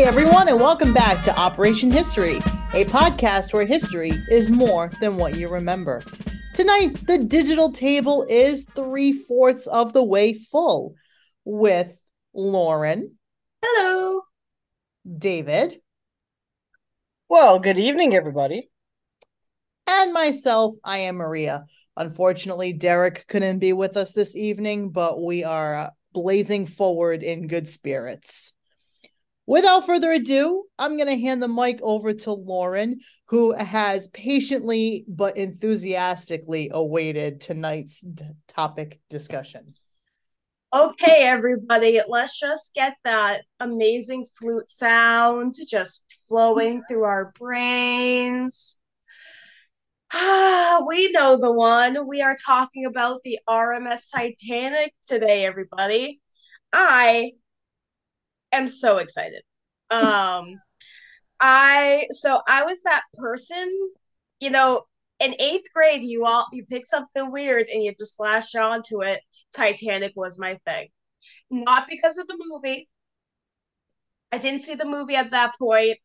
Hey, everyone, and welcome back to Operation History, a podcast where history is more than what you remember. Tonight, the digital table is three fourths of the way full with Lauren. Hello. David. Well, good evening, everybody. And myself, I am Maria. Unfortunately, Derek couldn't be with us this evening, but we are uh, blazing forward in good spirits. Without further ado, I'm going to hand the mic over to Lauren, who has patiently but enthusiastically awaited tonight's d- topic discussion. Okay, everybody, let's just get that amazing flute sound just flowing through our brains. Ah, we know the one. We are talking about the RMS Titanic today, everybody. I am so excited. Um I so I was that person, you know, in eighth grade you all you pick something weird and you just slash onto it. Titanic was my thing. Not because of the movie. I didn't see the movie at that point.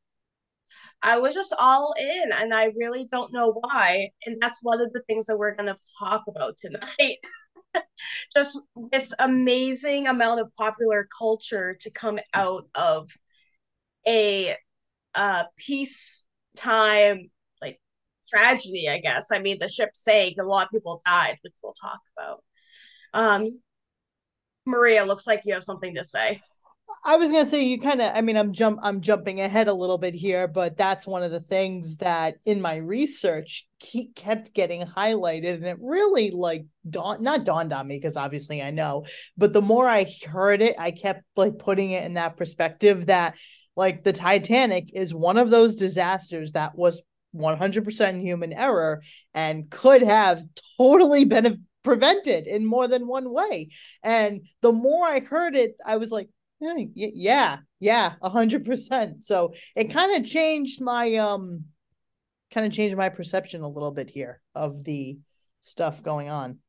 I was just all in and I really don't know why. And that's one of the things that we're gonna talk about tonight. just this amazing amount of popular culture to come out of a uh peacetime like tragedy, I guess. I mean the ship sank, a lot of people died, which we'll talk about. Um Maria, looks like you have something to say. I was gonna say you kind of. I mean, I'm jump. I'm jumping ahead a little bit here, but that's one of the things that in my research ke- kept getting highlighted, and it really like dawned not dawned on me because obviously I know, but the more I heard it, I kept like putting it in that perspective that like the Titanic is one of those disasters that was 100% human error and could have totally been prevented in more than one way. And the more I heard it, I was like yeah yeah a hundred percent so it kind of changed my um kind of changed my perception a little bit here of the stuff going on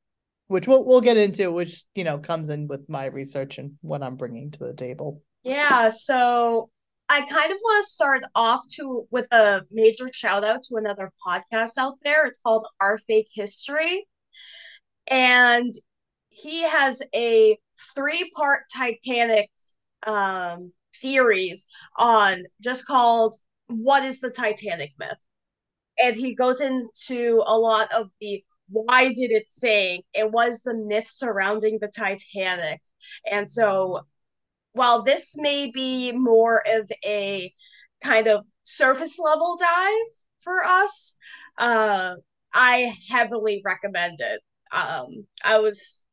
which we'll, we'll get into which you know comes in with my research and what i'm bringing to the table yeah so i kind of want to start off to with a major shout out to another podcast out there it's called our fake history and he has a three part titanic um, series on just called What is the Titanic Myth? And he goes into a lot of the why did it sink what is the myth surrounding the Titanic. And so while this may be more of a kind of surface level dive for us, uh, I heavily recommend it. Um, I was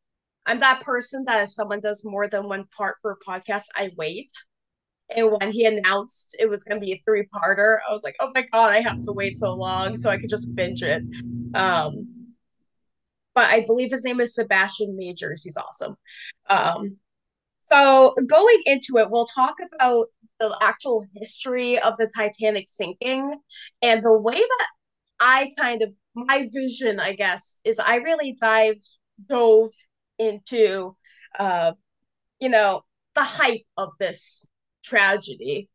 I'm that person that if someone does more than one part for a podcast, I wait. And when he announced it was going to be a three parter, I was like, oh my God, I have to wait so long so I could just binge it. Um, but I believe his name is Sebastian Majors. He's awesome. Um, so going into it, we'll talk about the actual history of the Titanic sinking and the way that I kind of my vision, I guess, is I really dived dove into uh you know the hype of this tragedy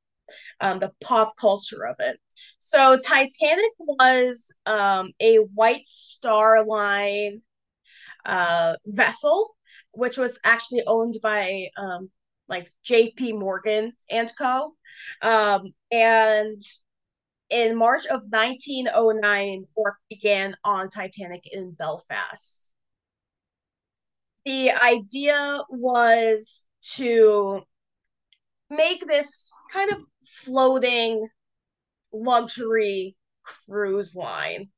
um the pop culture of it. So titanic was um a white star line uh vessel which was actually owned by um like jp morgan and co. Um and in march of 1909 work began on titanic in belfast. The idea was to make this kind of floating luxury cruise line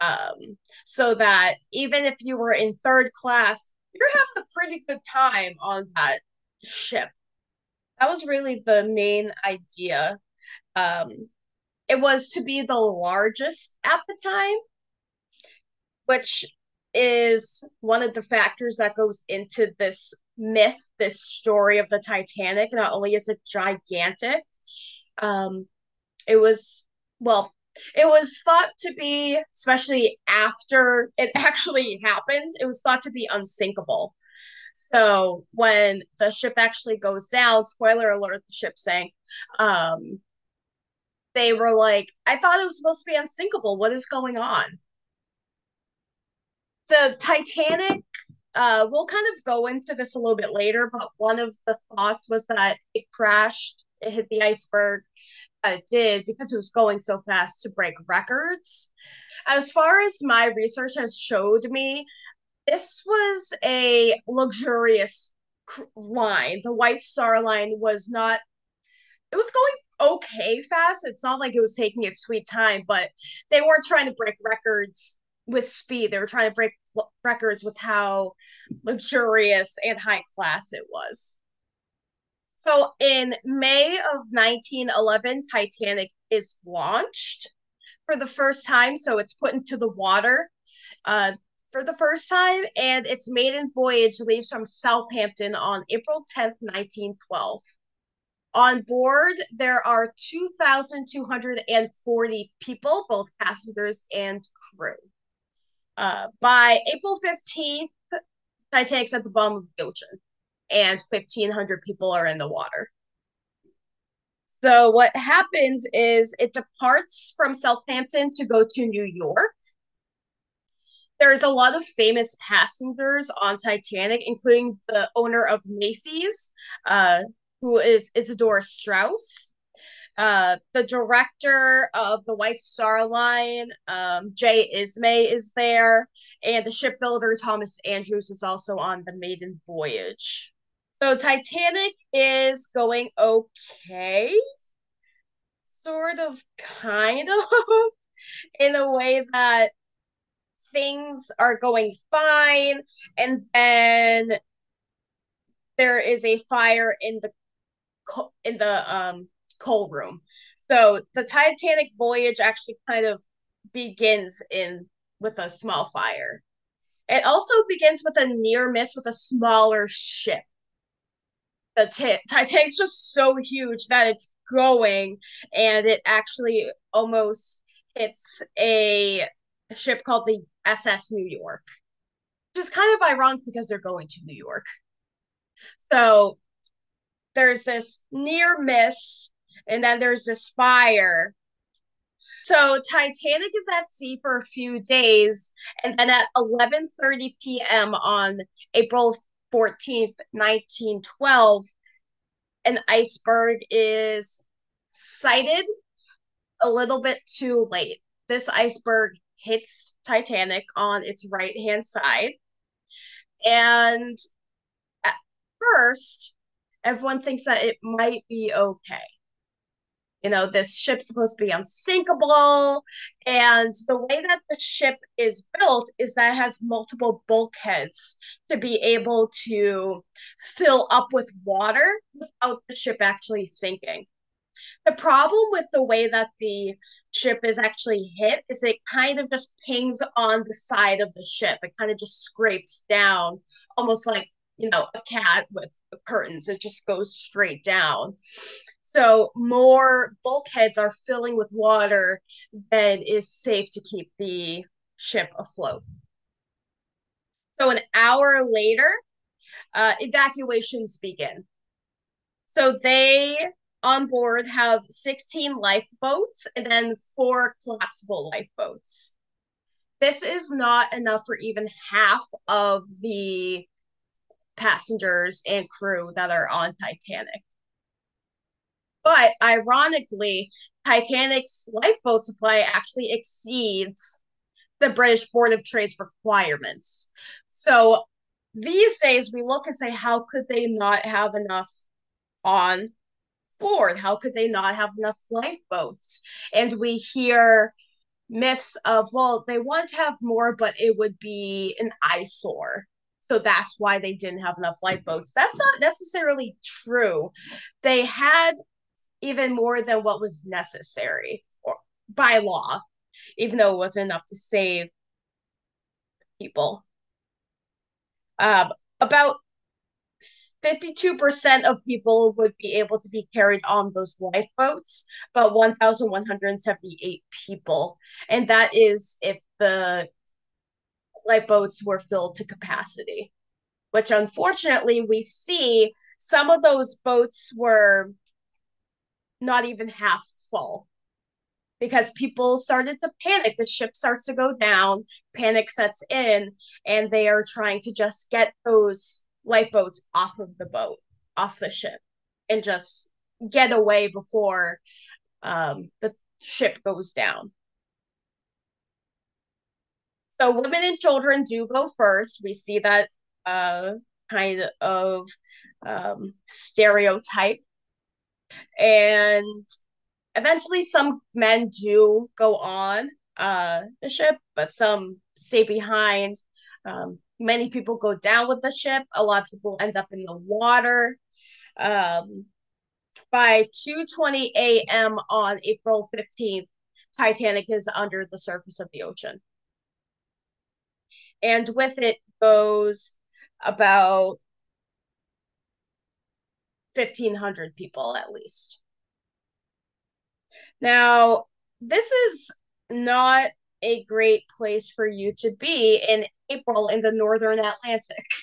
um, so that even if you were in third class you're having a pretty good time on that ship that was really the main idea um, it was to be the largest at the time which is one of the factors that goes into this myth, this story of the Titanic. Not only is it gigantic, um, it was, well, it was thought to be, especially after it actually happened, it was thought to be unsinkable. So when the ship actually goes down, spoiler alert, the ship sank. Um, they were like, I thought it was supposed to be unsinkable. What is going on? The Titanic, uh, we'll kind of go into this a little bit later, but one of the thoughts was that it crashed, it hit the iceberg. It did because it was going so fast to break records. As far as my research has showed me, this was a luxurious line. The White Star Line was not, it was going okay fast. It's not like it was taking its sweet time, but they weren't trying to break records with speed. They were trying to break records with how luxurious and high class it was. So in May of 1911, Titanic is launched for the first time. So it's put into the water. Uh, for the first time, and its maiden voyage leaves from Southampton on April 10th, 1912. On board, there are 2,240 people, both passengers and crew. Uh, by April 15th, Titanic's at the bottom of the ocean, and 1,500 people are in the water. So, what happens is it departs from Southampton to go to New York there's a lot of famous passengers on Titanic, including the owner of Macy's, uh, who is Isidor Straus, Uh, the director of the White Star Line, um, J. Ismay, is there, and the shipbuilder Thomas Andrews is also on the maiden voyage. So Titanic is going okay, sort of, kind of, in a way that things are going fine. And then there is a fire in the in the um coal room. So the titanic voyage actually kind of begins in with a small fire. It also begins with a near miss with a smaller ship the t- titanic's just so huge that it's going and it actually almost hits a ship called the SS New York, which is kind of ironic because they're going to New York. So there's this near miss, and then there's this fire. So Titanic is at sea for a few days, and then at 11:30 p.m. on April 14th, 1912, an iceberg is sighted a little bit too late. This iceberg hits Titanic on its right hand side. And at first, everyone thinks that it might be okay. You know, this ship's supposed to be unsinkable. And the way that the ship is built is that it has multiple bulkheads to be able to fill up with water without the ship actually sinking. The problem with the way that the ship is actually hit is it kind of just pings on the side of the ship. It kind of just scrapes down, almost like, you know, a cat with curtains. It just goes straight down. So more bulkheads are filling with water than is safe to keep the ship afloat. So an hour later, uh, evacuations begin. So they on board have 16 lifeboats and then four collapsible lifeboats. This is not enough for even half of the passengers and crew that are on Titanic. But ironically, Titanic's lifeboat supply actually exceeds the British Board of Trade's requirements. So these days, we look and say, how could they not have enough on board. How could they not have enough lifeboats? And we hear myths of, well, they want to have more, but it would be an eyesore. So that's why they didn't have enough lifeboats. That's not necessarily true. They had even more than what was necessary or by law, even though it wasn't enough to save people. Um, about 52% of people would be able to be carried on those lifeboats, but 1,178 people. And that is if the lifeboats were filled to capacity, which unfortunately we see some of those boats were not even half full because people started to panic. The ship starts to go down, panic sets in, and they are trying to just get those lifeboats off of the boat, off the ship, and just get away before um, the ship goes down. So women and children do go first. We see that uh, kind of um, stereotype. And eventually, some men do go on uh, the ship, but some stay behind. Um, many people go down with the ship. A lot of people end up in the water. Um, by 2:20 a.m. on April 15th, Titanic is under the surface of the ocean. And with it goes about 1500 people at least. Now, this is not a great place for you to be in April in the northern Atlantic.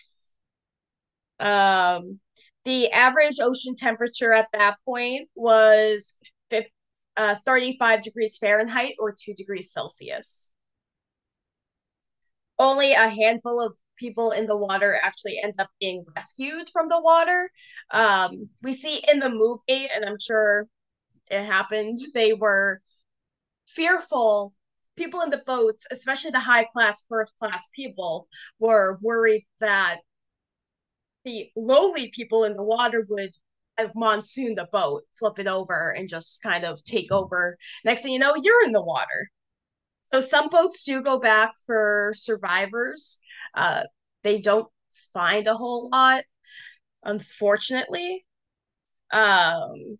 Um, the average ocean temperature at that point was 50, uh, 35 degrees Fahrenheit or 2 degrees Celsius. Only a handful of people in the water actually end up being rescued from the water. Um, we see in the movie, and I'm sure it happened, they were fearful. People in the boats, especially the high class, first class people, were worried that the lowly people in the water would have monsoon the boat, flip it over, and just kind of take over. Next thing you know, you're in the water. So some boats do go back for survivors. Uh, they don't find a whole lot, unfortunately. Um,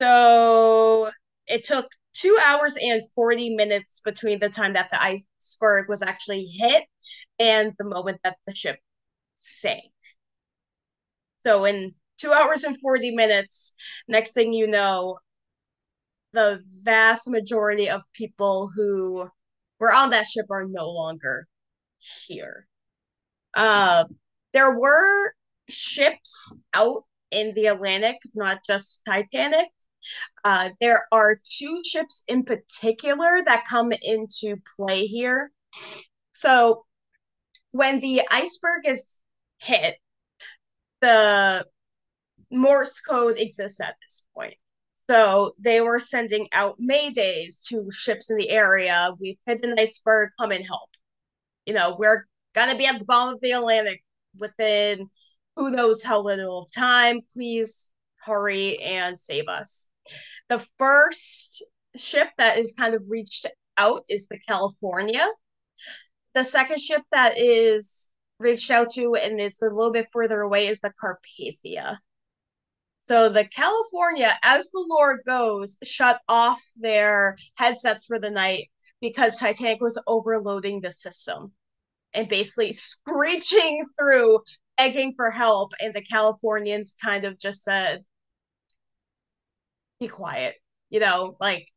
so it took two hours and 40 minutes between the time that the iceberg was actually hit and the moment that the ship sank. So in two hours and 40 minutes, next thing you know, the vast majority of people who were on that ship are no longer here. Uh, there were ships out in the Atlantic, not just Titanic. Uh, there are two ships in particular that come into play here. So when the iceberg is hit, the Morse code exists at this point. So they were sending out maydays to ships in the area. We've hit an iceberg, come and help. You know, we're gonna be at the bottom of the Atlantic within who knows how little of time. Please hurry and save us. The first ship that is kind of reached out is the California. The second ship that is reached out to and is a little bit further away is the Carpathia. So the California, as the Lord goes, shut off their headsets for the night because Titanic was overloading the system and basically screeching through, begging for help. And the Californians kind of just said, be quiet, you know, like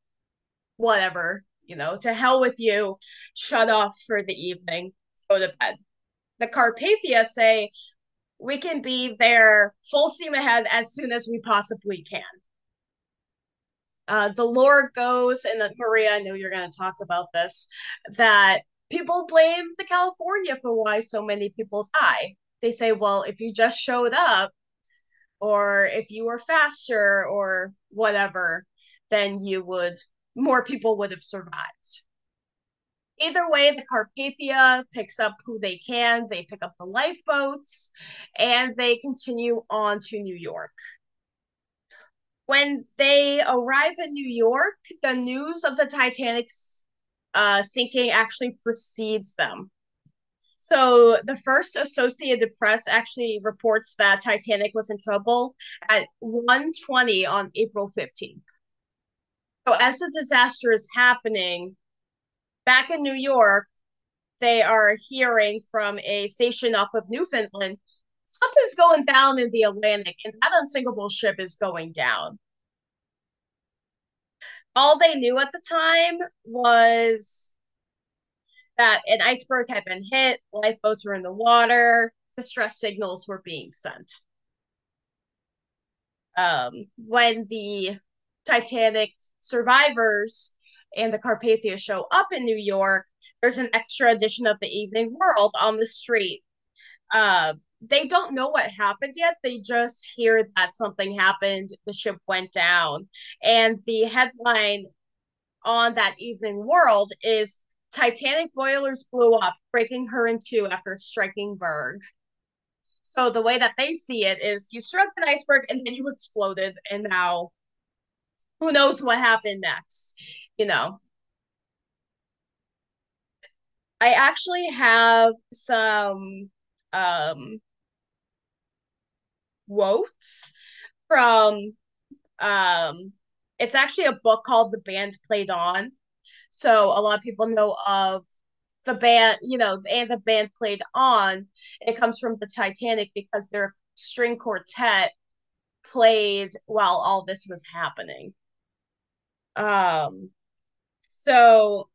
whatever, you know, to hell with you, shut off for the evening, go to bed. The Carpathia say, we can be there full steam ahead as soon as we possibly can. Uh, the lore goes, and Maria, I know you're going to talk about this, that people blame the California for why so many people die. They say, well, if you just showed up, or if you were faster, or whatever, then you would, more people would have survived. Either way, the Carpathia picks up who they can. They pick up the lifeboats and they continue on to New York. When they arrive in New York, the news of the Titanic's uh, sinking actually precedes them. So the first Associated Press actually reports that Titanic was in trouble at 1:20 on April 15th. So as the disaster is happening, back in New York, they are hearing from a station off of Newfoundland something's going down in the Atlantic, and that unsinkable ship is going down. All they knew at the time was that an iceberg had been hit, lifeboats were in the water, distress signals were being sent. Um, when the Titanic survivors and the Carpathia show up in New York, there's an extra edition of the Evening World on the street. Uh, they don't know what happened yet. They just hear that something happened, the ship went down. And the headline on that Evening World is Titanic boilers blew up, breaking her in two after striking berg. So the way that they see it is you struck an iceberg and then you exploded, and now who knows what happened next, you know. I actually have some um quotes from um it's actually a book called The Band Played On. So a lot of people know of the band, you know, and the band played on. It comes from the Titanic because their string quartet played while all this was happening. Um, so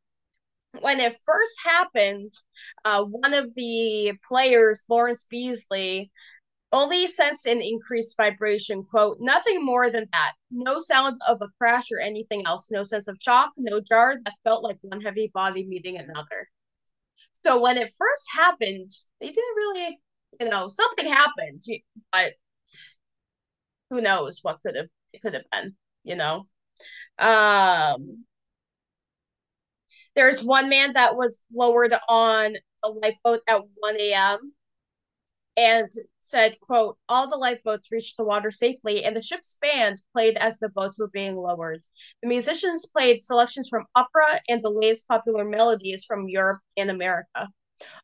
when it first happened, uh, one of the players, Lawrence Beesley, only sensed an increased vibration. Quote, nothing more than that. No sound of a crash or anything else. No sense of shock, no jar that felt like one heavy body meeting another. So when it first happened, they didn't really, you know, something happened, but who knows what could have it could have been, you know. Um there's one man that was lowered on a lifeboat at 1 a.m. and said, quote, all the lifeboats reached the water safely and the ship's band played as the boats were being lowered. The musicians played selections from opera and the latest popular melodies from Europe and America.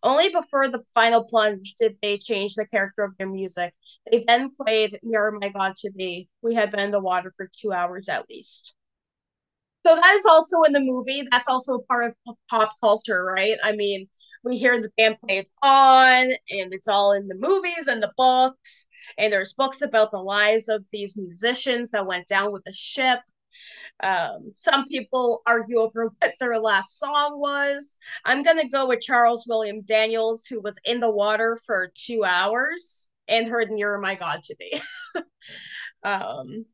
Only before the final plunge did they change the character of their music. They then played Nearer My God to Thee. We had been in the water for two hours at least. So that is also in the movie. That's also part of pop culture, right? I mean, we hear the band play it on, and it's all in the movies and the books. And there's books about the lives of these musicians that went down with the ship. Um, some people argue over what their last song was. I'm gonna go with Charles William Daniels, who was in the water for two hours and heard "Nearer My God" to me. um,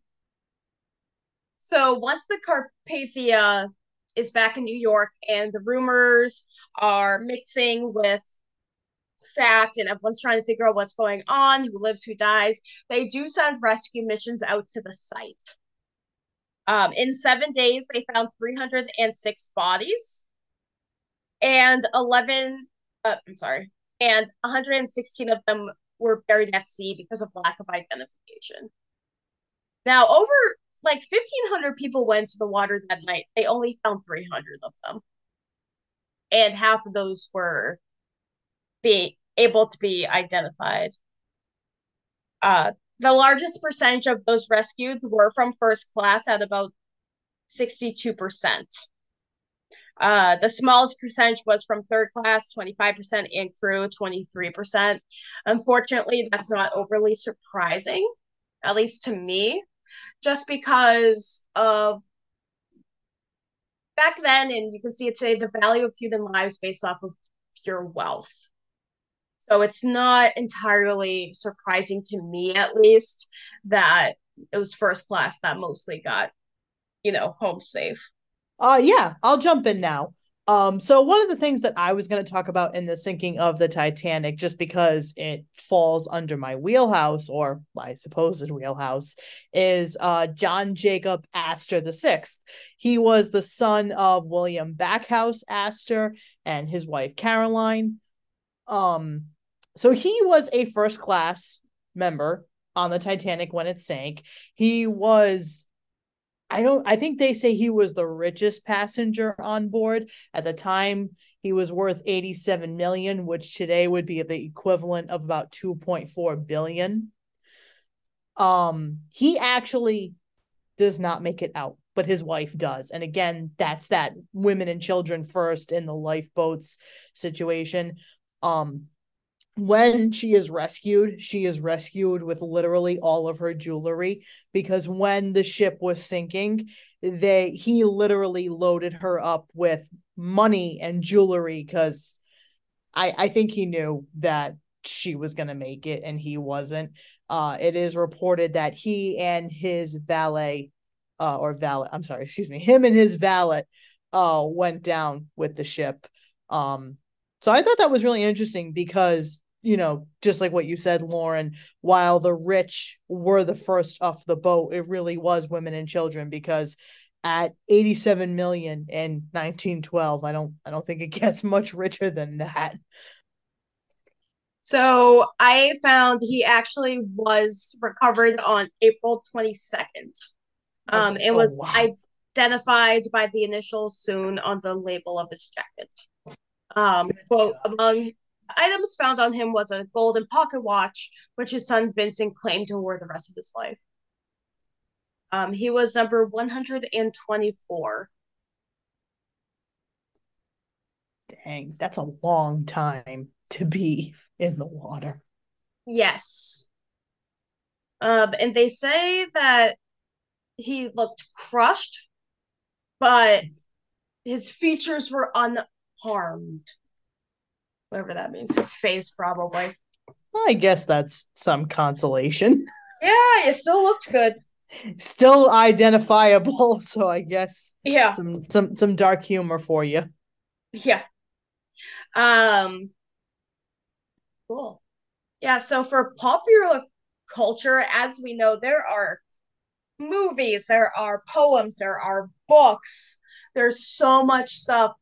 so once the Carpathia is back in New York and the rumors are mixing with fact and everyone's trying to figure out what's going on, who lives, who dies, they do send rescue missions out to the site. Um, in seven days, they found 306 bodies and 11, uh, I'm sorry, and 116 of them were buried at sea because of lack of identification. Now, over like 1500 people went to the water that night. They only found 300 of them. And half of those were be able to be identified. Uh the largest percentage of those rescued were from first class at about 62% uh, the smallest percentage was from third class, 25%, and crew, 23%. Unfortunately, that's not overly surprising, at least to me just because of back then, and you can see it today, the value of human lives based off of pure wealth. So it's not entirely surprising to me, at least, that it was first class that mostly got, you know, home safe. Uh yeah, I'll jump in now. Um, so one of the things that I was going to talk about in the sinking of the Titanic, just because it falls under my wheelhouse, or I suppose it wheelhouse, is uh, John Jacob Astor the Sixth. He was the son of William Backhouse Astor and his wife Caroline. Um, so he was a first class member on the Titanic when it sank. He was I don't I think they say he was the richest passenger on board. At the time he was worth 87 million which today would be the equivalent of about 2.4 billion. Um he actually does not make it out but his wife does. And again that's that women and children first in the lifeboats situation. Um when she is rescued, she is rescued with literally all of her jewelry because when the ship was sinking, they he literally loaded her up with money and jewelry because I I think he knew that she was to make it and he wasn't. Uh, it is reported that he and his valet, uh, or valet, I'm sorry, excuse me, him and his valet, uh, went down with the ship. Um, so I thought that was really interesting because you know, just like what you said, Lauren, while the rich were the first off the boat, it really was women and children because at 87 million in 1912, I don't I don't think it gets much richer than that. So I found he actually was recovered on April 22nd. Um, it was oh, wow. identified by the initials soon on the label of his jacket. Um, quote, among items found on him was a golden pocket watch, which his son Vincent claimed to wear the rest of his life. Um, he was number 124. Dang, that's a long time to be in the water. Yes. Um, and they say that he looked crushed, but his features were unharmed. Whatever that means. His face, probably. I guess that's some consolation. Yeah, it still looked good. Still identifiable, so I guess yeah, some some some dark humor for you. Yeah. Um Cool. Yeah, so for popular culture, as we know, there are movies, there are poems, there are books. There's so much stuff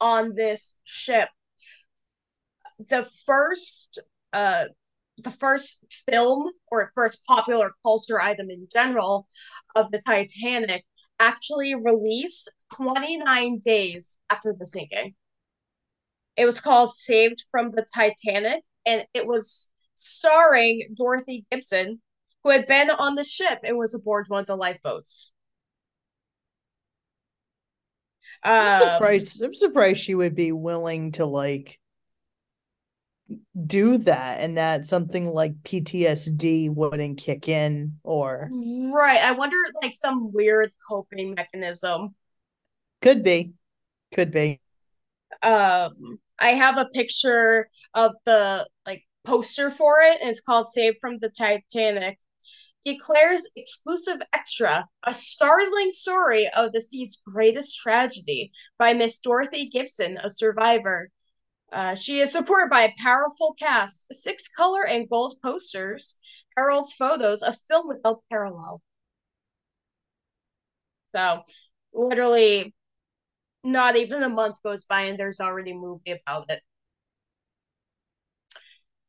on this ship. The first uh the first film or first popular culture item in general of the Titanic actually released 29 days after the sinking. It was called Saved from the Titanic and it was starring Dorothy Gibson, who had been on the ship and was aboard one of the lifeboats. I'm um, surprised. I'm surprised she would be willing to like do that, and that something like PTSD wouldn't kick in, or right. I wonder, like some weird coping mechanism. Could be, could be. Um, I have a picture of the like poster for it, and it's called Saved from the Titanic. Eclair's exclusive extra, a startling story of the sea's greatest tragedy by Miss Dorothy Gibson, a survivor. Uh, she is supported by a powerful cast, six color and gold posters, heralds photos, a film without parallel. So, literally, not even a month goes by and there's already a movie about it.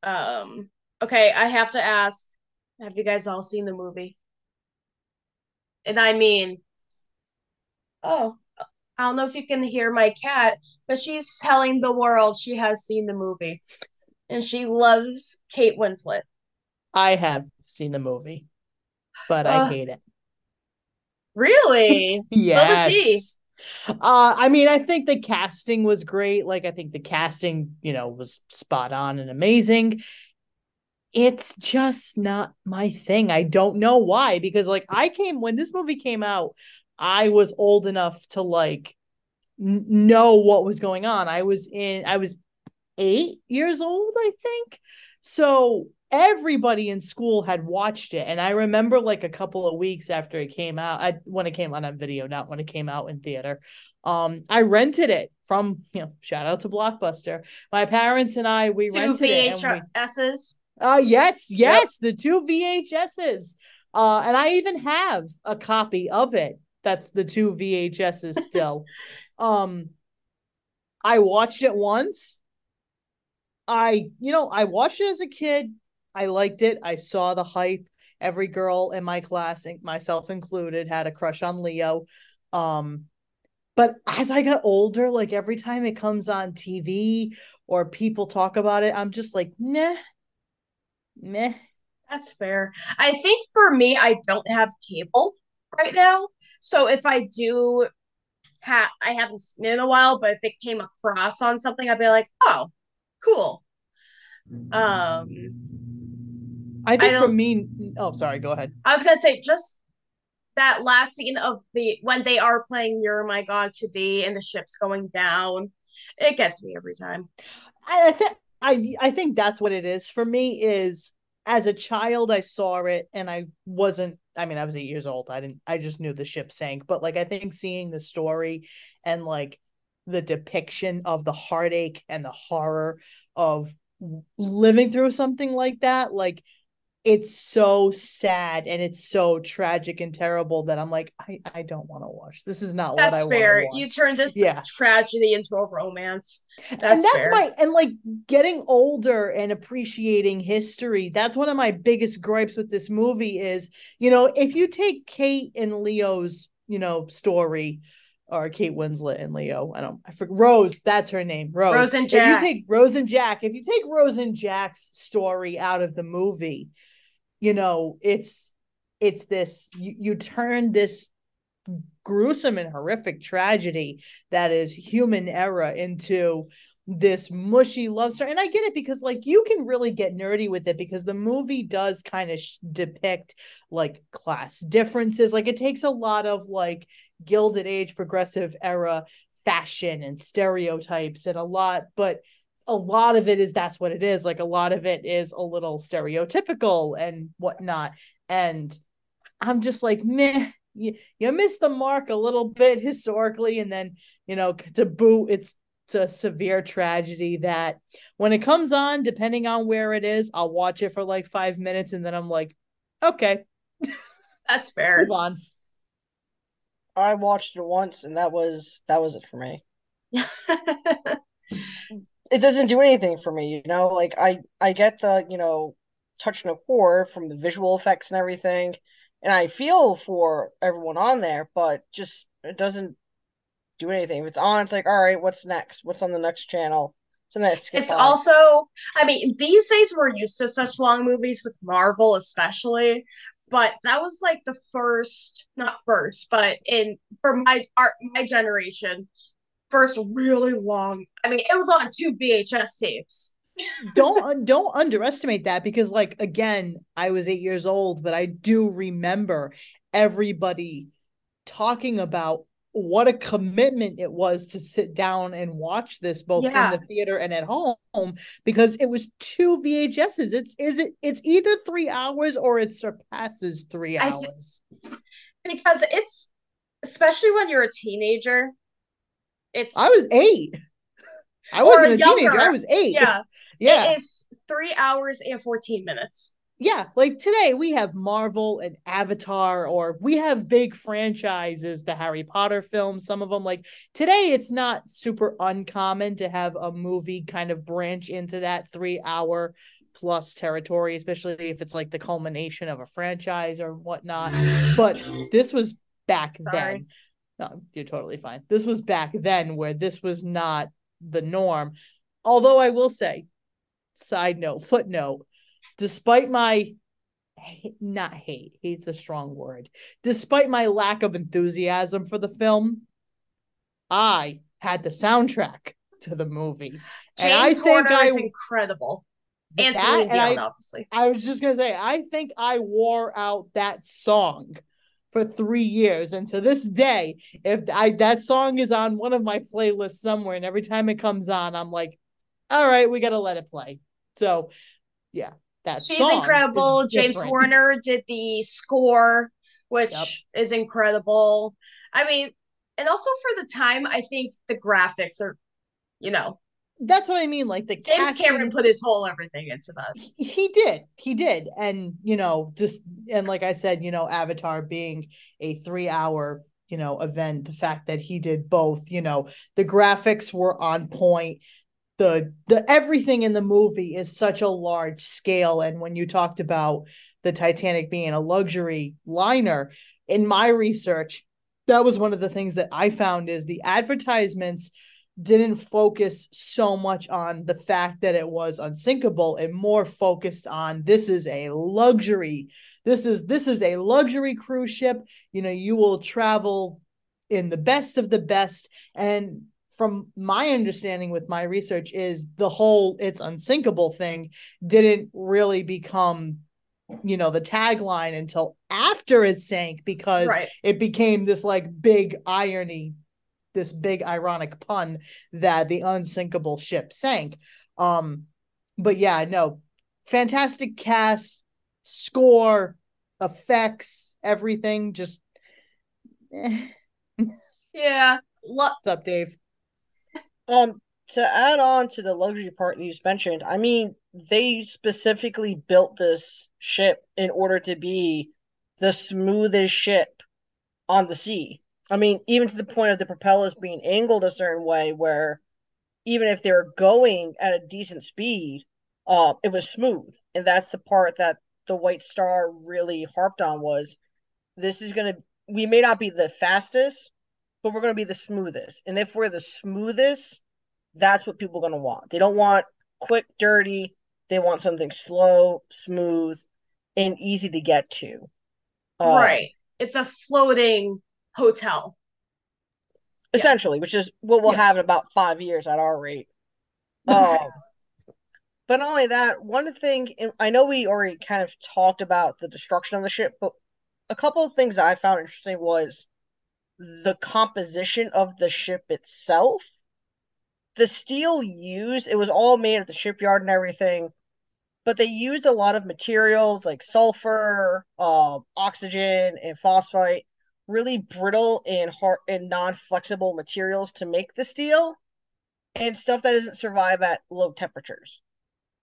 Um, okay, I have to ask have you guys all seen the movie? And I mean, oh, I don't know if you can hear my cat, but she's telling the world she has seen the movie and she loves Kate Winslet. I have seen the movie, but uh, I hate it. Really? yes. Uh, I mean, I think the casting was great. Like, I think the casting, you know, was spot on and amazing. It's just not my thing. I don't know why. Because, like, I came when this movie came out, I was old enough to like n- know what was going on. I was in, I was eight years old, I think. So everybody in school had watched it and i remember like a couple of weeks after it came out i when it came out on video not when it came out in theater um i rented it from you know shout out to blockbuster my parents and i we two rented VHSs. it uh yes yes yep. the two vhs's uh and i even have a copy of it that's the two vhs's still um i watched it once I, you know, I watched it as a kid. I liked it. I saw the hype. Every girl in my class, myself included, had a crush on Leo. Um, but as I got older, like every time it comes on TV or people talk about it, I'm just like, meh, meh. That's fair. I think for me, I don't have cable right now. So if I do have, I haven't seen it in a while, but if it came across on something, I'd be like, oh, cool. Um, I think I for me, oh, sorry, go ahead. I was gonna say just that last scene of the when they are playing "You're My God" to Thee and the ship's going down. It gets me every time. I, I think I I think that's what it is for me. Is as a child, I saw it and I wasn't. I mean, I was eight years old. I didn't. I just knew the ship sank. But like, I think seeing the story and like the depiction of the heartache and the horror of living through something like that, like it's so sad and it's so tragic and terrible that I'm like, I, I don't want to watch. This is not what I That's want to fair. You turn this Yeah. tragedy into a romance. That's, and that's fair. my and like getting older and appreciating history that's one of my biggest gripes with this movie is you know if you take kate and leo's you know story or kate winslet and leo i don't i forget rose that's her name rose Rose and Jack. if you take rose and jack if you take rose and jack's story out of the movie you know it's it's this you, you turn this gruesome and horrific tragedy that is human error into this mushy love story. And i get it because like you can really get nerdy with it because the movie does kind of sh- depict like class differences. Like it takes a lot of like gilded age progressive era fashion and stereotypes and a lot but a lot of it is that's what it is like a lot of it is a little stereotypical and whatnot and i'm just like meh you, you missed the mark a little bit historically and then you know to boot it's it's a severe tragedy that when it comes on depending on where it is i'll watch it for like five minutes and then i'm like okay That's fair. move on I watched it once, and that was that was it for me. It doesn't do anything for me, you know. Like I I get the you know touch no core from the visual effects and everything, and I feel for everyone on there, but just it doesn't do anything. If it's on, it's like, all right, what's next? What's on the next channel? It's on. also, I mean, these days we're used to such long movies with Marvel, especially. But that was like the first, not first, but in for my our my generation, first really long. I mean, it was on two VHS tapes. don't don't underestimate that because like again i was eight years old but i do remember everybody talking about what a commitment it was to sit down and watch this both Yeah. in the theater and at home because it was two VHSs. It's is it it's either three hours or it surpasses three hours. because it's especially when you're a teenager. It's I was eight. I wasn't a teenager. I was eight. yeah, yeah. It is three hours and fourteen minutes. yeah, like today we have Marvel and Avatar, or we have big franchises, the Harry Potter films, some of them. Like today, it's not super uncommon to have a movie kind of branch into that three hour plus territory, especially if it's like the culmination of a franchise or whatnot. But this was back Sorry. then. No, you're totally fine. This was back then where this was not the norm. Although I will say, side note, footnote, despite my not hate, hate's a strong word, despite my lack of enthusiasm for the film, I had the soundtrack to the movie. And I James think Horner is incredible, and That- and I- obviously. I was just gonna say, I think I wore out that song for three years, and to this day, if I that song is on one of my playlists somewhere, and every time it comes on, I'm like, all right, we gotta let it play. So, yeah, that She's incredible. James different. Horner did the score, which Yep. is incredible. I mean, and also for the time, I think the graphics are, you know, That's what I mean. Like the James casting, Cameron put his whole everything into that. he- he did he did and you know just and like i said you know avatar being a three hour you know event the fact that he did both you know the graphics were on point the the everything in the movie is such a large scale and when you talked about the titanic being a luxury liner in my research that was one of the things that i found is the advertisements didn't focus so much on the fact that it was unsinkable. And more focused on this is a luxury. This is this is a luxury cruise ship. You know you will travel in the best of the best. And from my understanding with my research is the whole it's unsinkable thing didn't really become you know the tagline until after it sank because Right. it became this like big irony this big ironic pun that the unsinkable ship sank um but yeah no fantastic cast score effects everything just eh. Yeah. Lo- what's up dave Um, to add on to the luxury part that you just mentioned, I mean, they specifically built this ship in order to be the smoothest ship on the sea. I mean, even to the point of the propellers being angled a certain way where even if they were going at a decent speed, uh, it was smooth. And that's the part that the White Star really harped on was this is gonna we may not be the fastest, but we're gonna be the smoothest. And if we're the smoothest, that's what people are gonna want. They don't want quick, dirty. They want something slow, smooth, and easy to get to. Uh, right. It's a floating hotel. essentially, which is what we'll Yeah. have in about five years at our rate. Um, but not only that, one thing I know we already kind of talked about the destruction of the ship, but a couple of things that I found interesting was the composition of the ship itself. The steel used, it was all made at the shipyard and everything, but they used a lot of materials like sulfur, uh, oxygen, and phosphite, really brittle and hard and non-flexible materials to make the steel, and stuff that doesn't survive at low temperatures.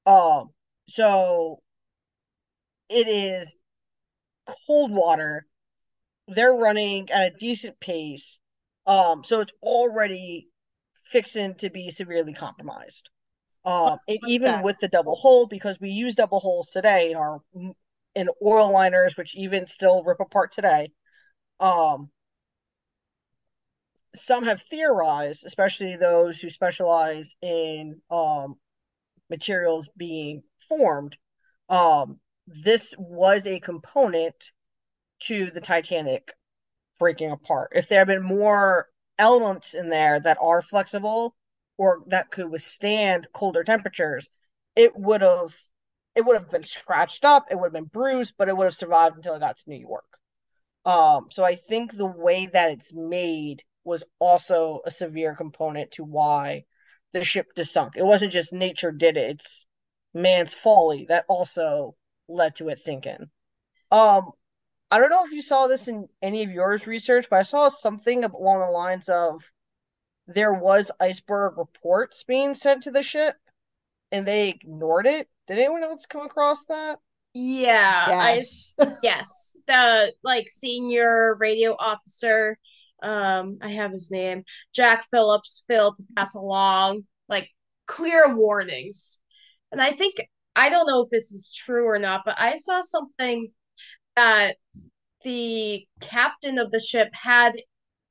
Um, so it is cold water. They're running at a decent pace. Um, so it's already fixing to be severely compromised. Um, and even fact. with the double hull because we use double hulls today in our in oil liners, which even still rip apart today. Um, some have theorized, especially those who specialize in um materials being formed, um, this was a component to the Titanic breaking apart. If there had been more elements in there that are flexible or that could withstand colder temperatures, it would have it would have been scratched up, it would have been bruised, but it would have survived until it got to New York. Um, so I think the way that it's made was also a severe component to why the ship just sunk. It wasn't just nature did it; it's man's folly that also led to it sinking. Um, I don't know if you saw this in any of yours research, but I saw something along the lines of there was iceberg reports being sent to the ship, and they ignored it. Did anyone else come across that? Yeah. I yes yes. The like senior radio officer, um, I have his name, Jack Phillips, failed to pass along like clear warnings. And I think I don't know if this is true or not, but I saw something that the captain of the ship had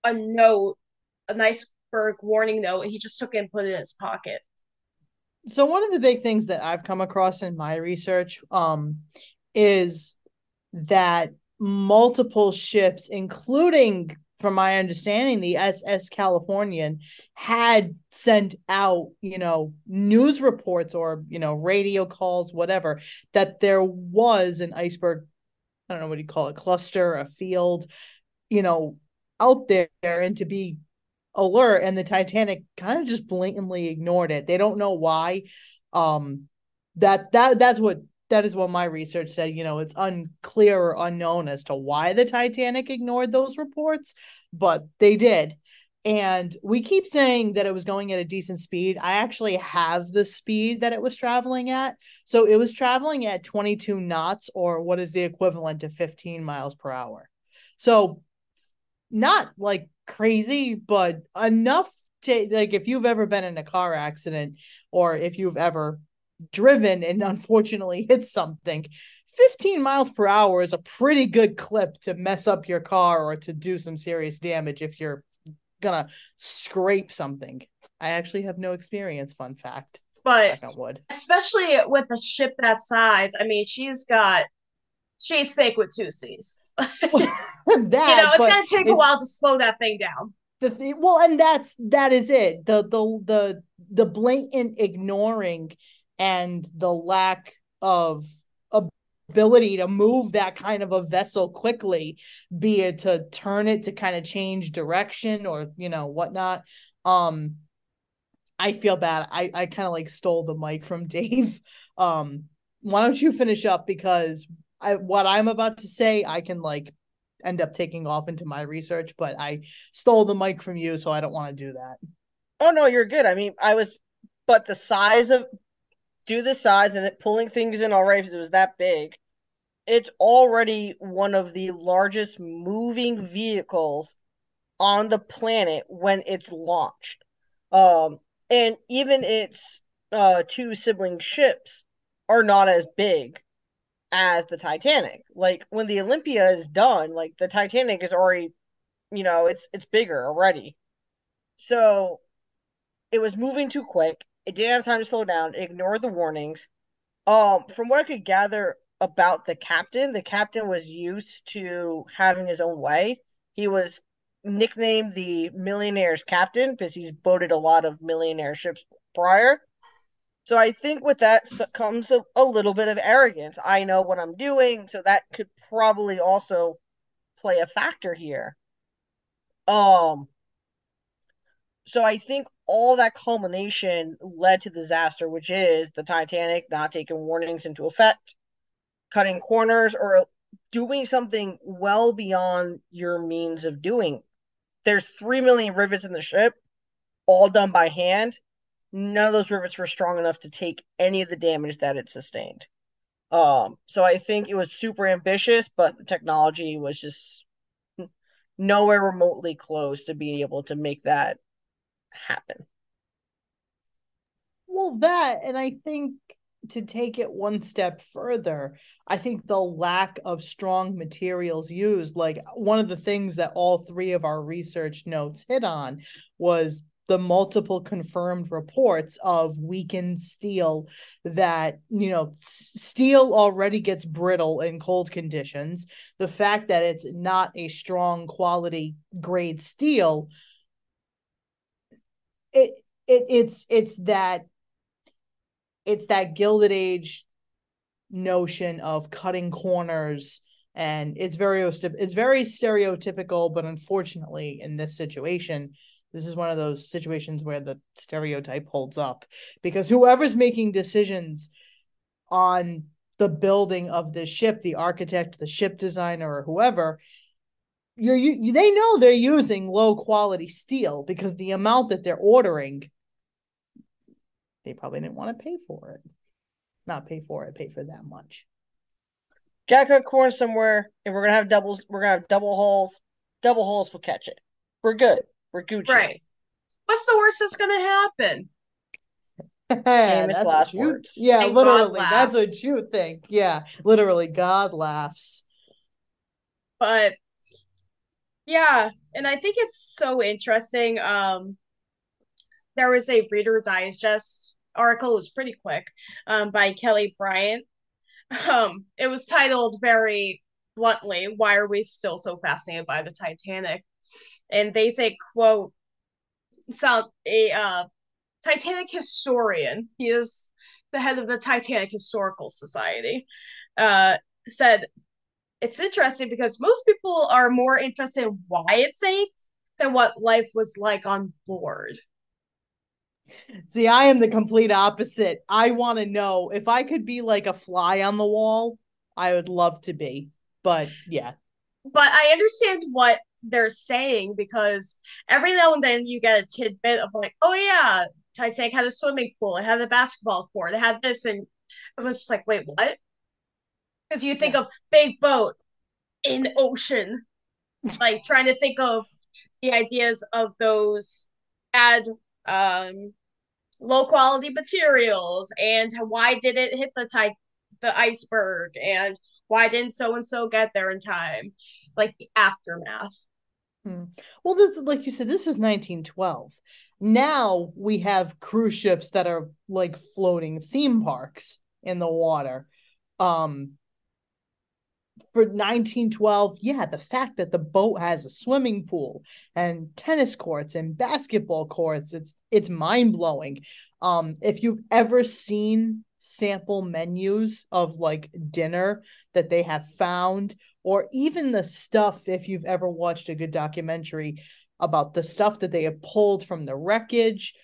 a note, an iceberg warning note, and he just took it and put it in his pocket. So one of the big things that I've come across in my research um is that multiple ships including from my understanding the SS Californian had sent out you know news reports or you know radio calls whatever that there was an iceberg I don't know what you call it cluster a field you know out there and to be alert and the Titanic kind of just blatantly ignored it. They don't know why. Um that that that's what that is what my research said, you know, it's unclear or unknown as to why the Titanic ignored those reports, but they did. And we keep saying that it was going at a decent speed. I actually have the speed that it was traveling at. So it was traveling at 22 knots, or what is the equivalent to 15 miles per hour. So not like crazy, but enough to like if you've ever been in a car accident or if you've ever driven and unfortunately hit something, 15 miles per hour is a pretty good clip to mess up your car or to do some serious damage if you're gonna scrape something. I actually have no experience, fun fact. But especially with a ship that size, I mean, she's got she's fake with two C's. that, you know, it's gonna take a while to slow that thing down. the th- well and that's that is it. The the the the blatant ignoring and the lack of ability to move that kind of a vessel quickly be it to turn it to kind of change direction or you know whatnot um i feel bad. I i kind of like stole the mic from dave. Um why don't you finish up? Because i what i'm about to say i can like end up taking off into my research, but I stole the mic from you, so I don't want to do that. Oh no, you're good. I mean, I was, but the size of do the size and it pulling things in already because it was that big. It's already one of the largest moving vehicles on the planet when it's launched. Um, and even its uh, two sibling ships are not as big as the Titanic. Like when the Olympia is done, like the Titanic is already, you know, it's it's bigger already. So it was moving too quick. It didn't have time to slow down. It ignored the warnings. Um, from what I could gather about the captain, the captain was used to having his own way. He was nicknamed the millionaire's captain because he's boated a lot of millionaire ships prior. So I think with that comes a, a little bit of arrogance. I know what I'm doing, so that could probably also play a factor here. Um so I think all that culmination led to disaster, which is the Titanic not taking warnings into effect, cutting corners, or doing something well beyond your means of doing. There's three million rivets in the ship, all done by hand none of those rivets were strong enough to take any of the damage that it sustained. Um, so I think it was super ambitious, but the technology was just nowhere remotely close to being able to make that happen. Well, that, and I think to take it one step further, I think the lack of strong materials used, like one of the things that all three of our research notes hit on was the multiple confirmed reports of weakened steel that you know steel already gets brittle in cold conditions. The fact that it's not a strong quality grade steel it it it's it's that it's that gilded age notion of cutting corners and it's very it's very stereotypical but unfortunately in this situation this is one of those situations where the stereotype holds up because whoever's making decisions on the building of the ship, the architect, the ship designer, or whoever, you're you, they know they're using low quality steel because the amount that they're ordering, they probably didn't want to pay for it. Not pay for it, pay for that much. Gotta cut corn somewhere, and we're gonna have doubles. We're gonna have double hulls. Double hulls will catch it. We're good. We're Gucci. Right. What's the worst that's gonna happen? Famous last you, words. Yeah, and literally. That's what you think. Yeah, literally, God laughs. But yeah, and I think it's so interesting. Um, there was a Reader Digest article. It was pretty quick, um, by Kelly Bryant. Um, it was titled very bluntly, "Why are we still so fascinated by the Titanic?" And they say, quote, some a uh, Titanic historian, he is the head of the Titanic Historical Society, uh, said, it's interesting because most people are more interested in why it sank than what life was like on board. See, I am the complete opposite. I want to know if I could be like a fly on the wall, I would love to be. But yeah. But I understand what they're saying because every now and then you get a tidbit of like, oh yeah, Titanic had a swimming pool, it had a basketball court, it had this, and I was just like, wait, what? Because you think yeah. of big boat in ocean, like trying to think of the ideas of those add um low quality materials and why did it hit the type the iceberg and why didn't so and so get there in time like the aftermath Hmm. Well, this like you said, this is 1912. Now we have cruise ships that are like floating theme parks in the water. Um for 1912, yeah, the fact that the boat has a swimming pool and tennis courts and basketball courts, it's it's mind-blowing. Um, if you've ever seen sample menus of like dinner that they have found, or even the stuff, if you've ever watched a good documentary about the stuff that they have pulled from the wreckage,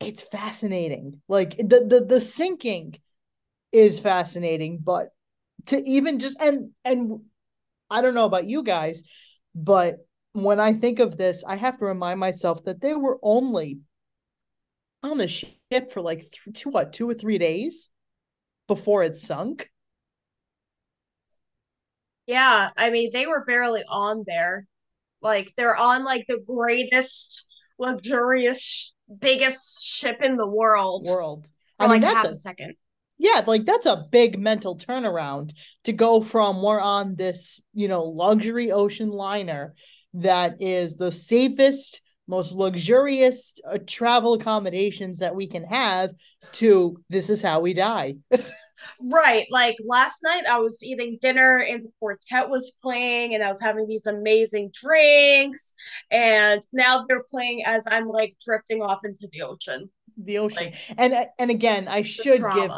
it's fascinating. Like the the the sinking is fascinating, but to even just and and I don't know about you guys, but when I think of this, I have to remind myself that they were only on the ship for like th- two what two or three days before it sunk. Yeah, I mean they were barely on there. Like they're on like the greatest, luxurious, biggest ship in the world. World. I mean, like that's half a- a second. Yeah, like that's a big mental turnaround to go from we're on this, you know, luxury ocean liner that is the safest, most luxurious uh, travel accommodations that we can have to this is how we die. Right. Like last night, I was eating dinner and the quartet was playing, and I was having these amazing drinks. And now they're playing as I'm like drifting off into the ocean. The ocean. Like And and again, I should give.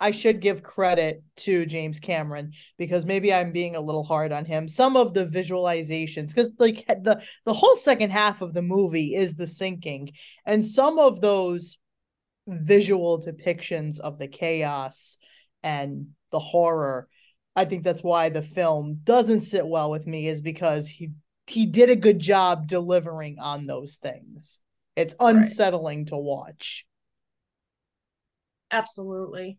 I should give credit to James Cameron because maybe I'm being a little hard on him. Some of the visualizations, because like the the whole second half of the movie is the sinking, and some of those visual depictions of the chaos and the horror, I think that's why the film doesn't sit well with me, is because he he did a good job delivering on those things. It's Right. unsettling to watch. Absolutely.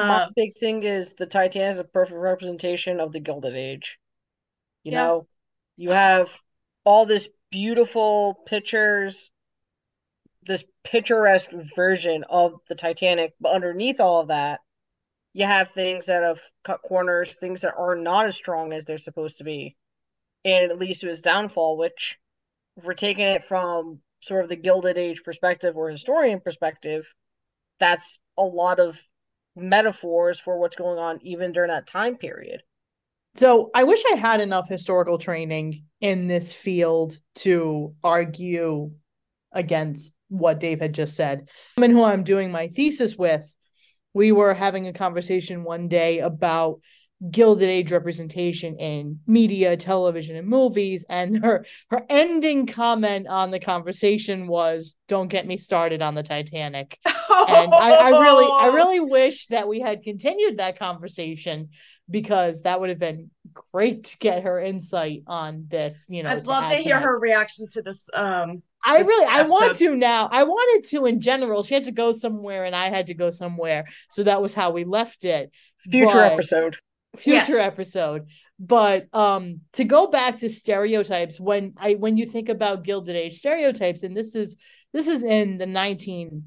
My Uh, big thing is the Titanic is a perfect representation of the Gilded Age. You Yeah. know, you have all this beautiful pictures, this picturesque version of the Titanic, but underneath all of that, you have things that have cut corners, things that are not as strong as they're supposed to be. And it leads to his downfall, which, if we're taking it from sort of the Gilded Age perspective or historian perspective, that's a lot of metaphors for what's going on even during that time period. So I wish I had enough historical training in this field to argue against what Dave had just said. And who I'm doing my thesis with, we were having a conversation one day about Gilded Age representation in media, television, and movies. And her her ending comment on the conversation was, "Don't get me started on the Titanic." and I, I really I really wish that we had continued that conversation because that would have been great to get her insight on this. You know, I'd love to hear my- her reaction to this. Um, I this really I want to now. I wanted to in general. She had to go somewhere, and I had to go somewhere, so that was how we left it. Future But- episode. Future Yes. episode but um to go back to stereotypes when i when you think about gilded age stereotypes and this is this is in the 19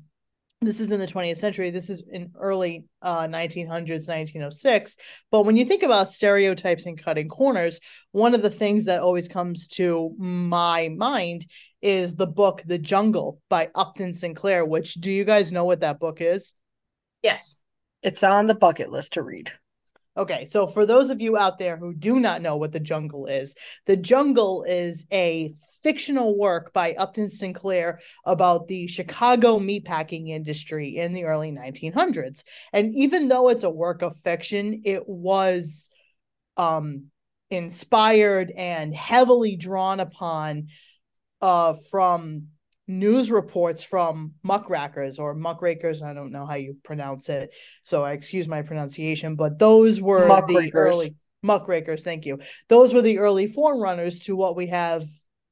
this is in the 20th century this is in early uh 1900s 1906 but when you think about stereotypes and cutting corners one of the things that always comes to my mind is the book the jungle by upton sinclair which do you guys know what that book is yes. It's on the bucket list to read. Okay, so for those of you out there who do not know what The Jungle is, The Jungle is a fictional work by Upton Sinclair about the Chicago meatpacking industry in the early 1900s. And even though it's a work of fiction, it was um inspired and heavily drawn upon uh from news reports from muckrakers or muckrakers i don't know how you pronounce it so i excuse my pronunciation but those were the early muckrakers thank you. Those were the early forerunners to what we have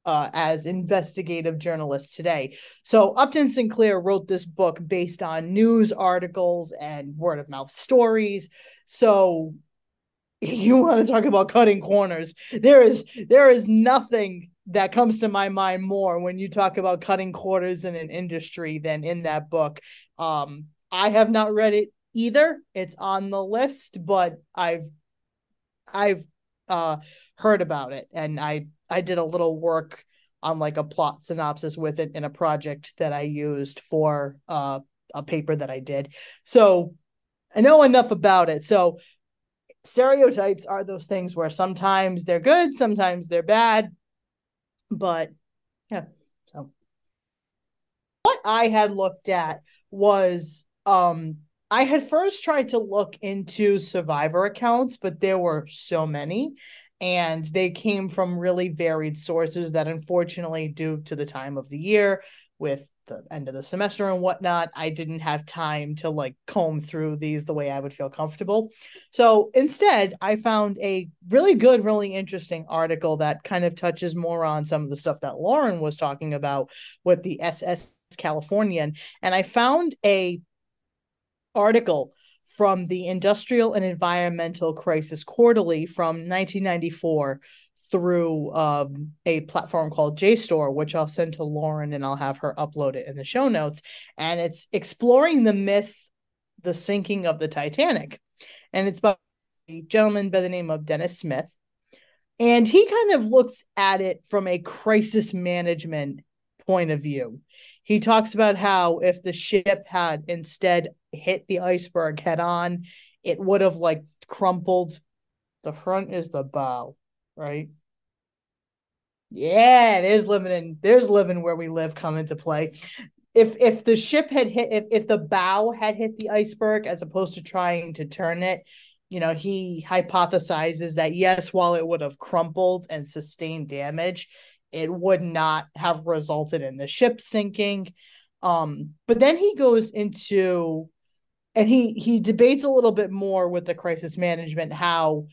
uh, as investigative journalists today. So upton sinclair wrote this book based on news articles and word of mouth stories. So you want to talk about cutting corners? There is there is nothing that comes to my mind more when you talk about cutting corners in an industry than in that book. Um i have not read it either. It's on the list but i've i've uh heard about it. And i i did a little work on like a plot synopsis with it in a project that i used for uh a paper that i did. So i know enough about it. So stereotypes are those things where sometimes they're good, sometimes they're bad. But yeah, so. What I had looked at was um I had first tried to look into survivor accounts, but there were so many and they came from really varied sources that unfortunately due to the time of the year with the end of the semester and whatnot i didn't have time to like comb through these the way i would feel comfortable. So instead i found a really good really interesting article that kind of touches more on some of the stuff that lauren was talking about with the ss californian. And i found a article from the Industrial and Environmental Crisis Quarterly from 1994 through um, a platform called JSTOR, which I'll send to Lauren and I'll have her upload it in the show notes. And it's exploring the myth, the sinking of the Titanic. And it's by a gentleman by the name of Dennis Smith. And he kind of looks at it from a crisis management point of view. He talks about how if the ship had instead hit the iceberg head on, it would have like crumpled. The front is the bow, right? Yeah, there's living in there's living where we live come into play. If if the ship had hit if if the bow had hit the iceberg as opposed to trying to turn it, you know, he hypothesizes that yes, while it would have crumpled and sustained damage, it would not have resulted in the ship sinking. Um, but then he goes into and he he debates a little bit more with the crisis management how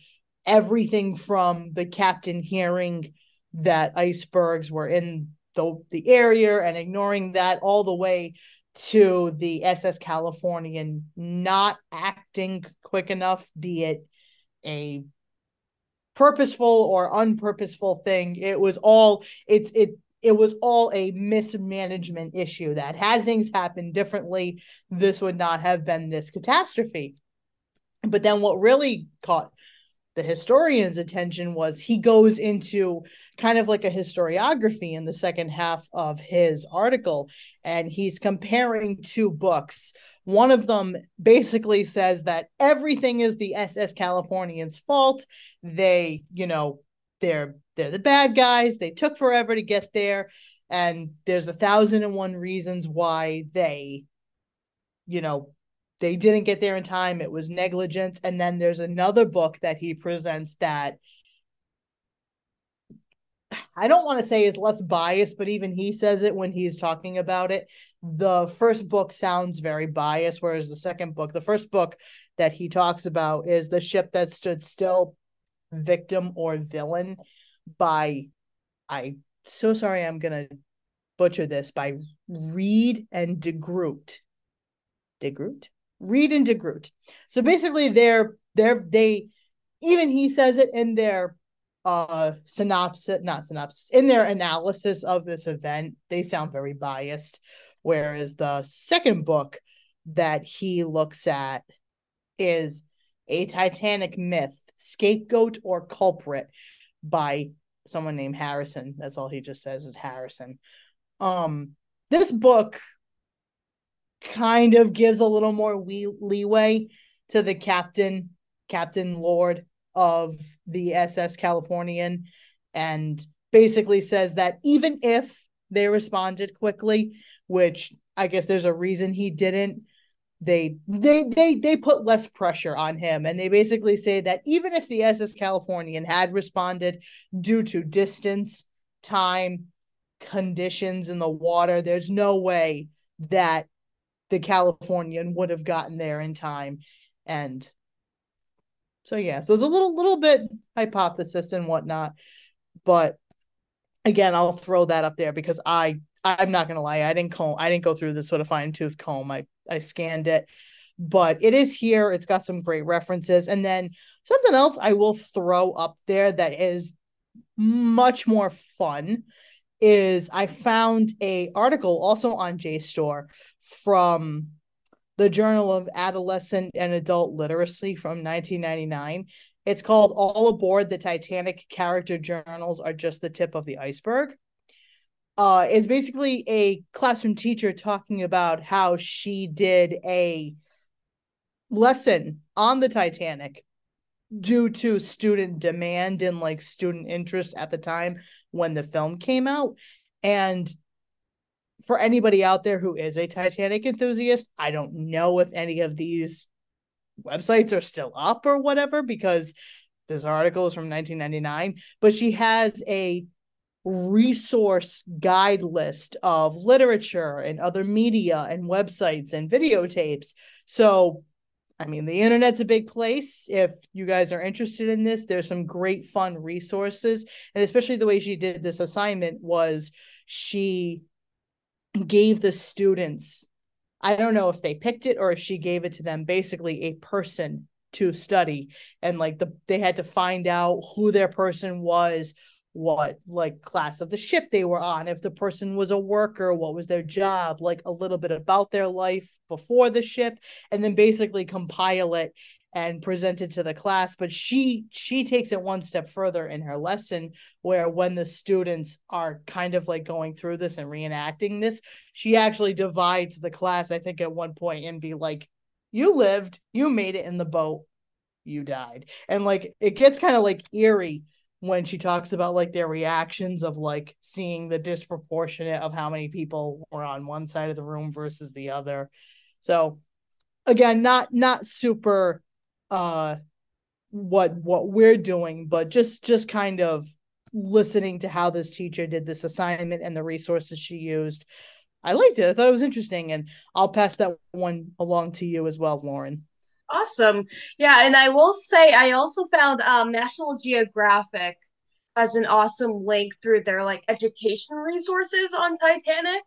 everything from the captain hearing that icebergs were in the the area and ignoring that all the way to the SS Californian not acting quick enough, be it a purposeful or unpurposeful thing. It was all it's it it was all a mismanagement issue that had things happen differently, this would not have been this catastrophe. But then what really caught the historian's attention was he goes into kind of like a historiography in the second half of his article and he's comparing two books. One of them basically says that everything is the ss californian's fault. They you know they're they're the bad guys. They took forever to get there and there's a thousand and one reasons why they you know they didn't get there in time it was negligence and then there's another book that he presents that I don't want to say is less biased, but even he says it when he's talking about it. The first book sounds very biased, whereas the second book, the first book that he talks about is The Ship That Stood Still, Victim or Villain by I so sorry I'm gonna butcher this by Reade and DeGroot. DeGroot? Reade and DeGroot. So basically they're they're they even he says it in their uh synopsis, not synopsis, in their analysis of this event, they sound very biased. Whereas the second book that he looks at is a Titanic myth, scapegoat or culprit by someone named Harrison. That's all he just says is Harrison. Um, this book kind of gives a little more leeway to the captain, Captain Lord of the SS Californian, and basically says that even if they responded quickly, which I guess there's a reason he didn't, they they they they put less pressure on him. And they basically say that even if the SS Californian had responded due to distance, time, conditions in the water, there's no way that the Californian would have gotten there in time. And so yeah, so it's a little little bit hypothesis and whatnot. But again, I'll throw that up there because I I'm not gonna lie, I didn't comb I didn't go through this with a fine tooth comb. I I scanned it, but it is here. It's got some great references. And then something else I will throw up there that is much more fun is I found a article also on JSTOR from the Journal of Adolescent and Adult Literacy from 1999. It's called All Aboard the Titanic Character Journals Are Just the Tip of the Iceberg. Uh, is basically a classroom teacher talking about how she did a lesson on the Titanic due to student demand and like student interest at the time when the film came out. And for anybody out there who is a Titanic enthusiast, I don't know if any of these websites are still up or whatever because this article is from 1999, but she has a resource guide list of literature and other media and websites and videotapes. So, I mean, the internet's a big place. If you guys are interested in this, there's some great fun resources. And especially the way she did this assignment was she gave the students, I don't know if they picked it or if she gave it to them, basically a person to study. And like the they had to find out who their person was, what like class of the ship they were on, if the person was a worker, what was their job, like a little bit about their life before the ship, and then basically compile it and present it to the class but she she takes it one step further in her lesson where when the students are kind of like going through this and reenacting this she actually divides the class i think at one point and be like you lived you made it in the boat you died and like it gets kind of like eerie when she talks about like their reactions of like seeing the disproportionate of how many people were on one side of the room versus the other. So again, not not super uh what what we're doing, but just just kind of listening to how this teacher did this assignment and the resources she used. I liked it. I thought it was interesting and I'll pass that one along to you as well, Lauren. Awesome. Yeah, and I will say I also found um, National Geographic as an awesome link through their like education resources on Titanic.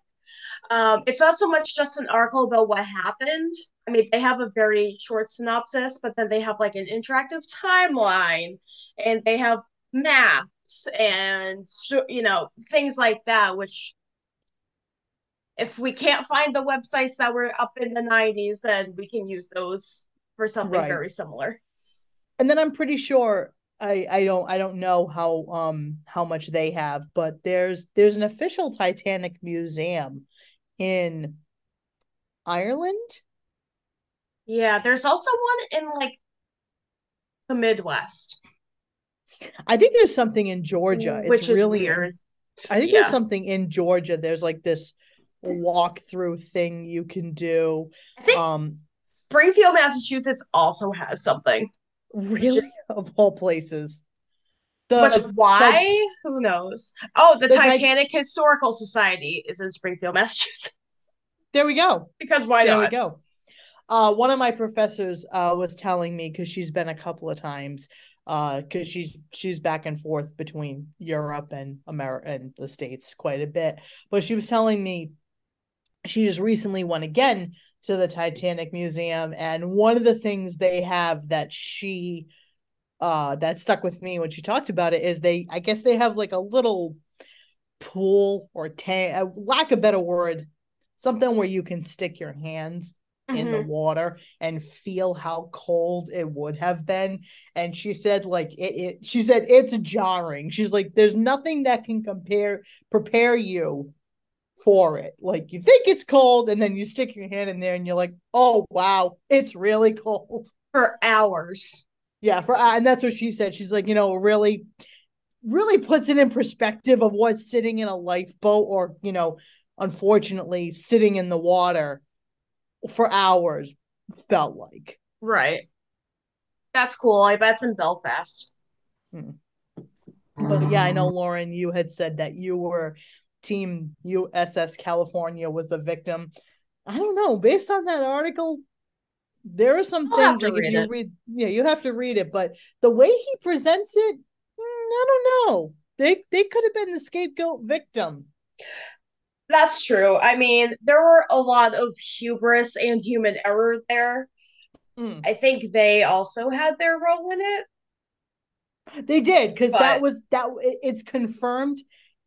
Um, it's not so much just an article about what happened. I mean, they have a very short synopsis, but then they have like an interactive timeline and they have maps and you know things like that which if we can't find the websites that were up in the 90s then we can use those for something right. very similar. And then I'm pretty sure I I don't I don't know how um how much they have, but there's there's an official Titanic museum in Ireland. Yeah, there's also one in like the Midwest. I think there's something in Georgia. Which it's is really weird. I think yeah. there's something in Georgia. There's like this walk through thing you can do. I think um Springfield, Massachusetts also has something. Really? of all places. The, Which why? who knows? Oh, the, the Titanic Historical Society is in Springfield, Massachusetts. There we go. Because why there not? There we go. Uh, one of my professors uh, was telling me because she's been a couple of times because uh, she's she's back and forth between Europe and America and the states quite a bit. But she was telling me she just recently went again to the Titanic Museum, and one of the things they have that she uh that stuck with me when she talked about it is they I guess they have like a little pool or tank, uh, lack of better word, something where you can stick your hands mm-hmm. in the mm-hmm. water and feel how cold it would have been. And she said, like it, it she said it's jarring. She's like, there's nothing that can compare prepare you for it. Like you think it's cold, and then you stick your hand in there, and you're like, "Oh wow, it's really cold for hours." Yeah, for and that's what she said. She's like, you know, really, really puts it in perspective of what sitting in a lifeboat, or you know, unfortunately, sitting in the water for hours felt like. Right. That's cool. I bet it's in Belfast. Hmm. But yeah, I know Lauren, you had said that you were team USS California was the victim. I don't know. Based on that article, there are some I'll things like if you it. read, yeah, you have to read it. But the way he presents it, mm, I don't know. They they could have been the scapegoat victim. That's true. I mean, there were a lot of hubris and human error there. Mm. I think they also had their role in it. They did because that was that. It's confirmed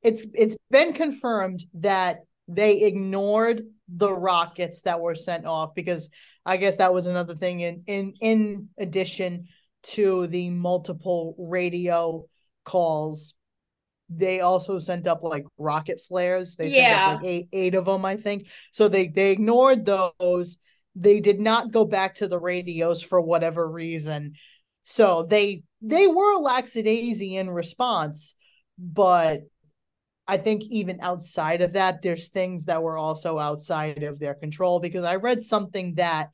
it's it's been confirmed that they ignored the rockets that were sent off because I guess that was another thing in in in addition to the multiple radio calls they also sent up like rocket flares. They yeah. sent up like eight, eight of them i think. So they they ignored those. They did not go back to the radios for whatever reason. So they they were lackadaisy in response, but I think even outside of that, there's things that were also outside of their control because I read something that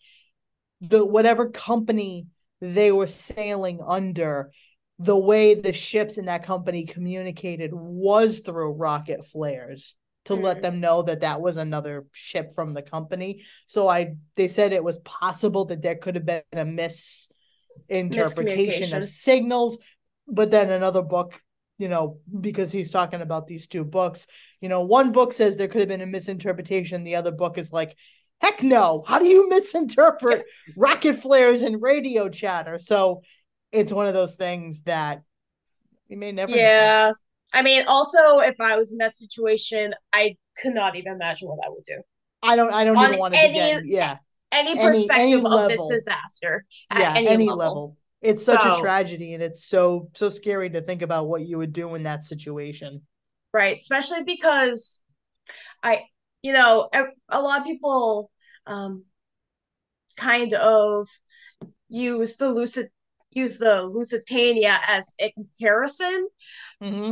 the whatever company they were sailing under, the way the ships in that company communicated was through rocket flares to mm-hmm. let them know that that was another ship from the company. So I they said it was possible that there could have been a misinterpretation of signals, but then another book you know, because he's talking about these two books. You know, one book says there could have been a misinterpretation. The other book is like, heck no. How do you misinterpret rocket flares and radio chatter? So it's one of those things that you may never. Yeah. Know. I mean, also, if I was in that situation, I could not even imagine what I would do. I don't. I don't On even want to begin. Yeah. Any perspective any, any of this disaster. yeah. Any, any level. level it's such so, a tragedy and it's so so scary to think about what you would do in that situation right especially because i you know a lot of people um kind of use the lucid use the lusitania as a comparison mm-hmm.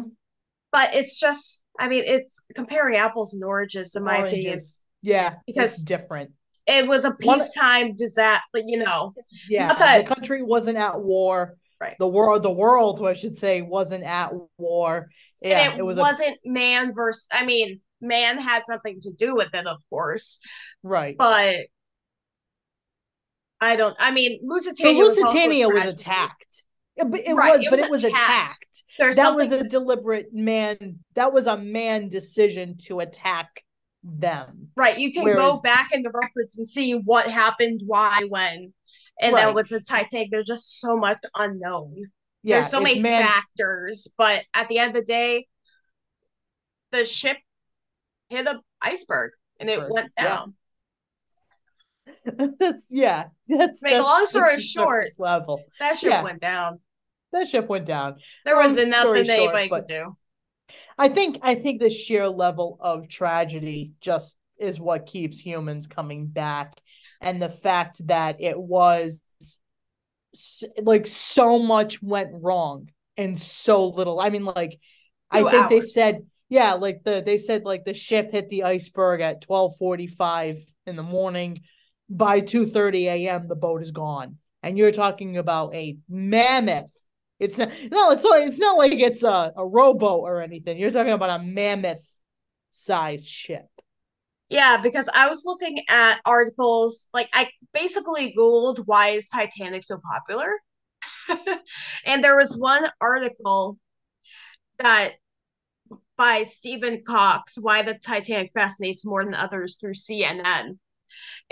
but it's just i mean it's comparing apples and oranges in my oranges. opinion yeah because different it was a peacetime disaster, but you know, yeah, that, the country wasn't at war. Right. The world, the world, I should say, wasn't at war. Yeah, and it, it was wasn't a, man versus. I mean, man had something to do with it, of course. Right. But I don't. I mean, Lusitania. The Lusitania was, was attacked. It, it right, was, it was, but it was attacked. attacked. that something... was a deliberate man. That was a man decision to attack them. Right. You can Whereas, go back in the records and see what happened, why, when. And right. then with the Titanic, there's just so much unknown. Yeah, there's so many man- factors, but at the end of the day, the ship hit the iceberg and it went down. Yeah. that's yeah. That's make that's, long story short. Level that ship yeah. went down. That ship went down. There wasn't nothing anybody could do. I think I think the sheer level of tragedy just is what keeps humans coming back and the fact that it was like so much went wrong and so little. I mean like Two I think hours. they said yeah, like the they said like the ship hit the iceberg at 12:45 in the morning by 2:30 a.m. the boat is gone. And you're talking about a mammoth it's not no, it's like it's not like it's a, a rowboat or anything. You're talking about a mammoth sized ship. Yeah, because I was looking at articles, like I basically Googled why is Titanic so popular? and there was one article that by Stephen Cox, Why the Titanic Fascinates More Than Others through CNN.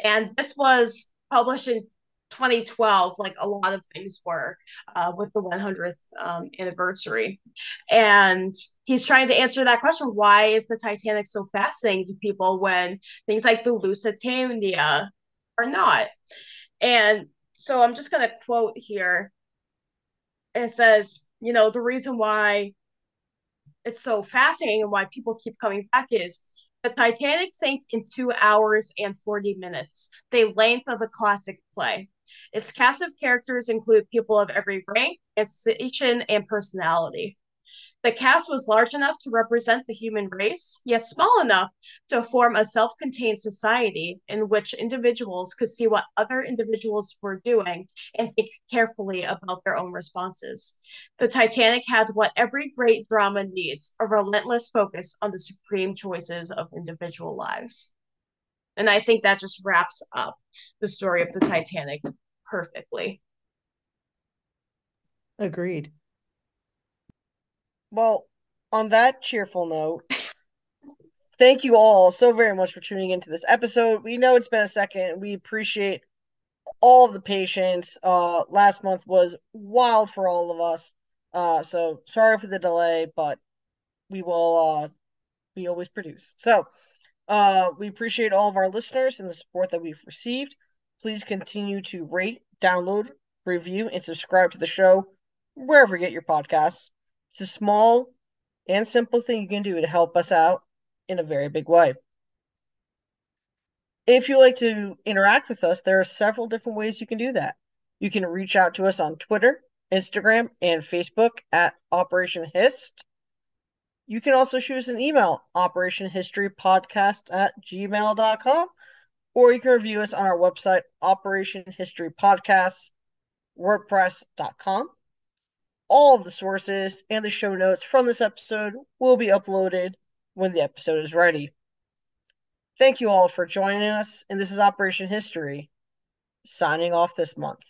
And this was published in 2012, like a lot of things were uh, with the 100th um, anniversary. And he's trying to answer that question why is the Titanic so fascinating to people when things like the Lusitania are not? And so I'm just going to quote here. And it says, you know, the reason why it's so fascinating and why people keep coming back is the Titanic sank in two hours and 40 minutes, the length of a classic play. Its cast of characters include people of every rank, station, and personality. The cast was large enough to represent the human race, yet small enough to form a self contained society in which individuals could see what other individuals were doing and think carefully about their own responses. The Titanic had what every great drama needs a relentless focus on the supreme choices of individual lives. And I think that just wraps up the story of the Titanic perfectly. Agreed. Well, on that cheerful note, thank you all so very much for tuning into this episode. We know it's been a second. We appreciate all the patience. Uh, last month was wild for all of us. Uh, so sorry for the delay, but we will uh, we always produce. So uh, we appreciate all of our listeners and the support that we've received. Please continue to rate, download, review, and subscribe to the show wherever you get your podcasts. It's a small and simple thing you can do to help us out in a very big way. If you like to interact with us, there are several different ways you can do that. You can reach out to us on Twitter Instagram, and Facebook at Operation Hist. You can also shoot us an email, operationhistorypodcast at gmail.com, or you can review us on our website, Operation History Podcasts, WordPress.com. All of the sources and the show notes from this episode will be uploaded when the episode is ready. Thank you all for joining us, and this is Operation History, signing off this month.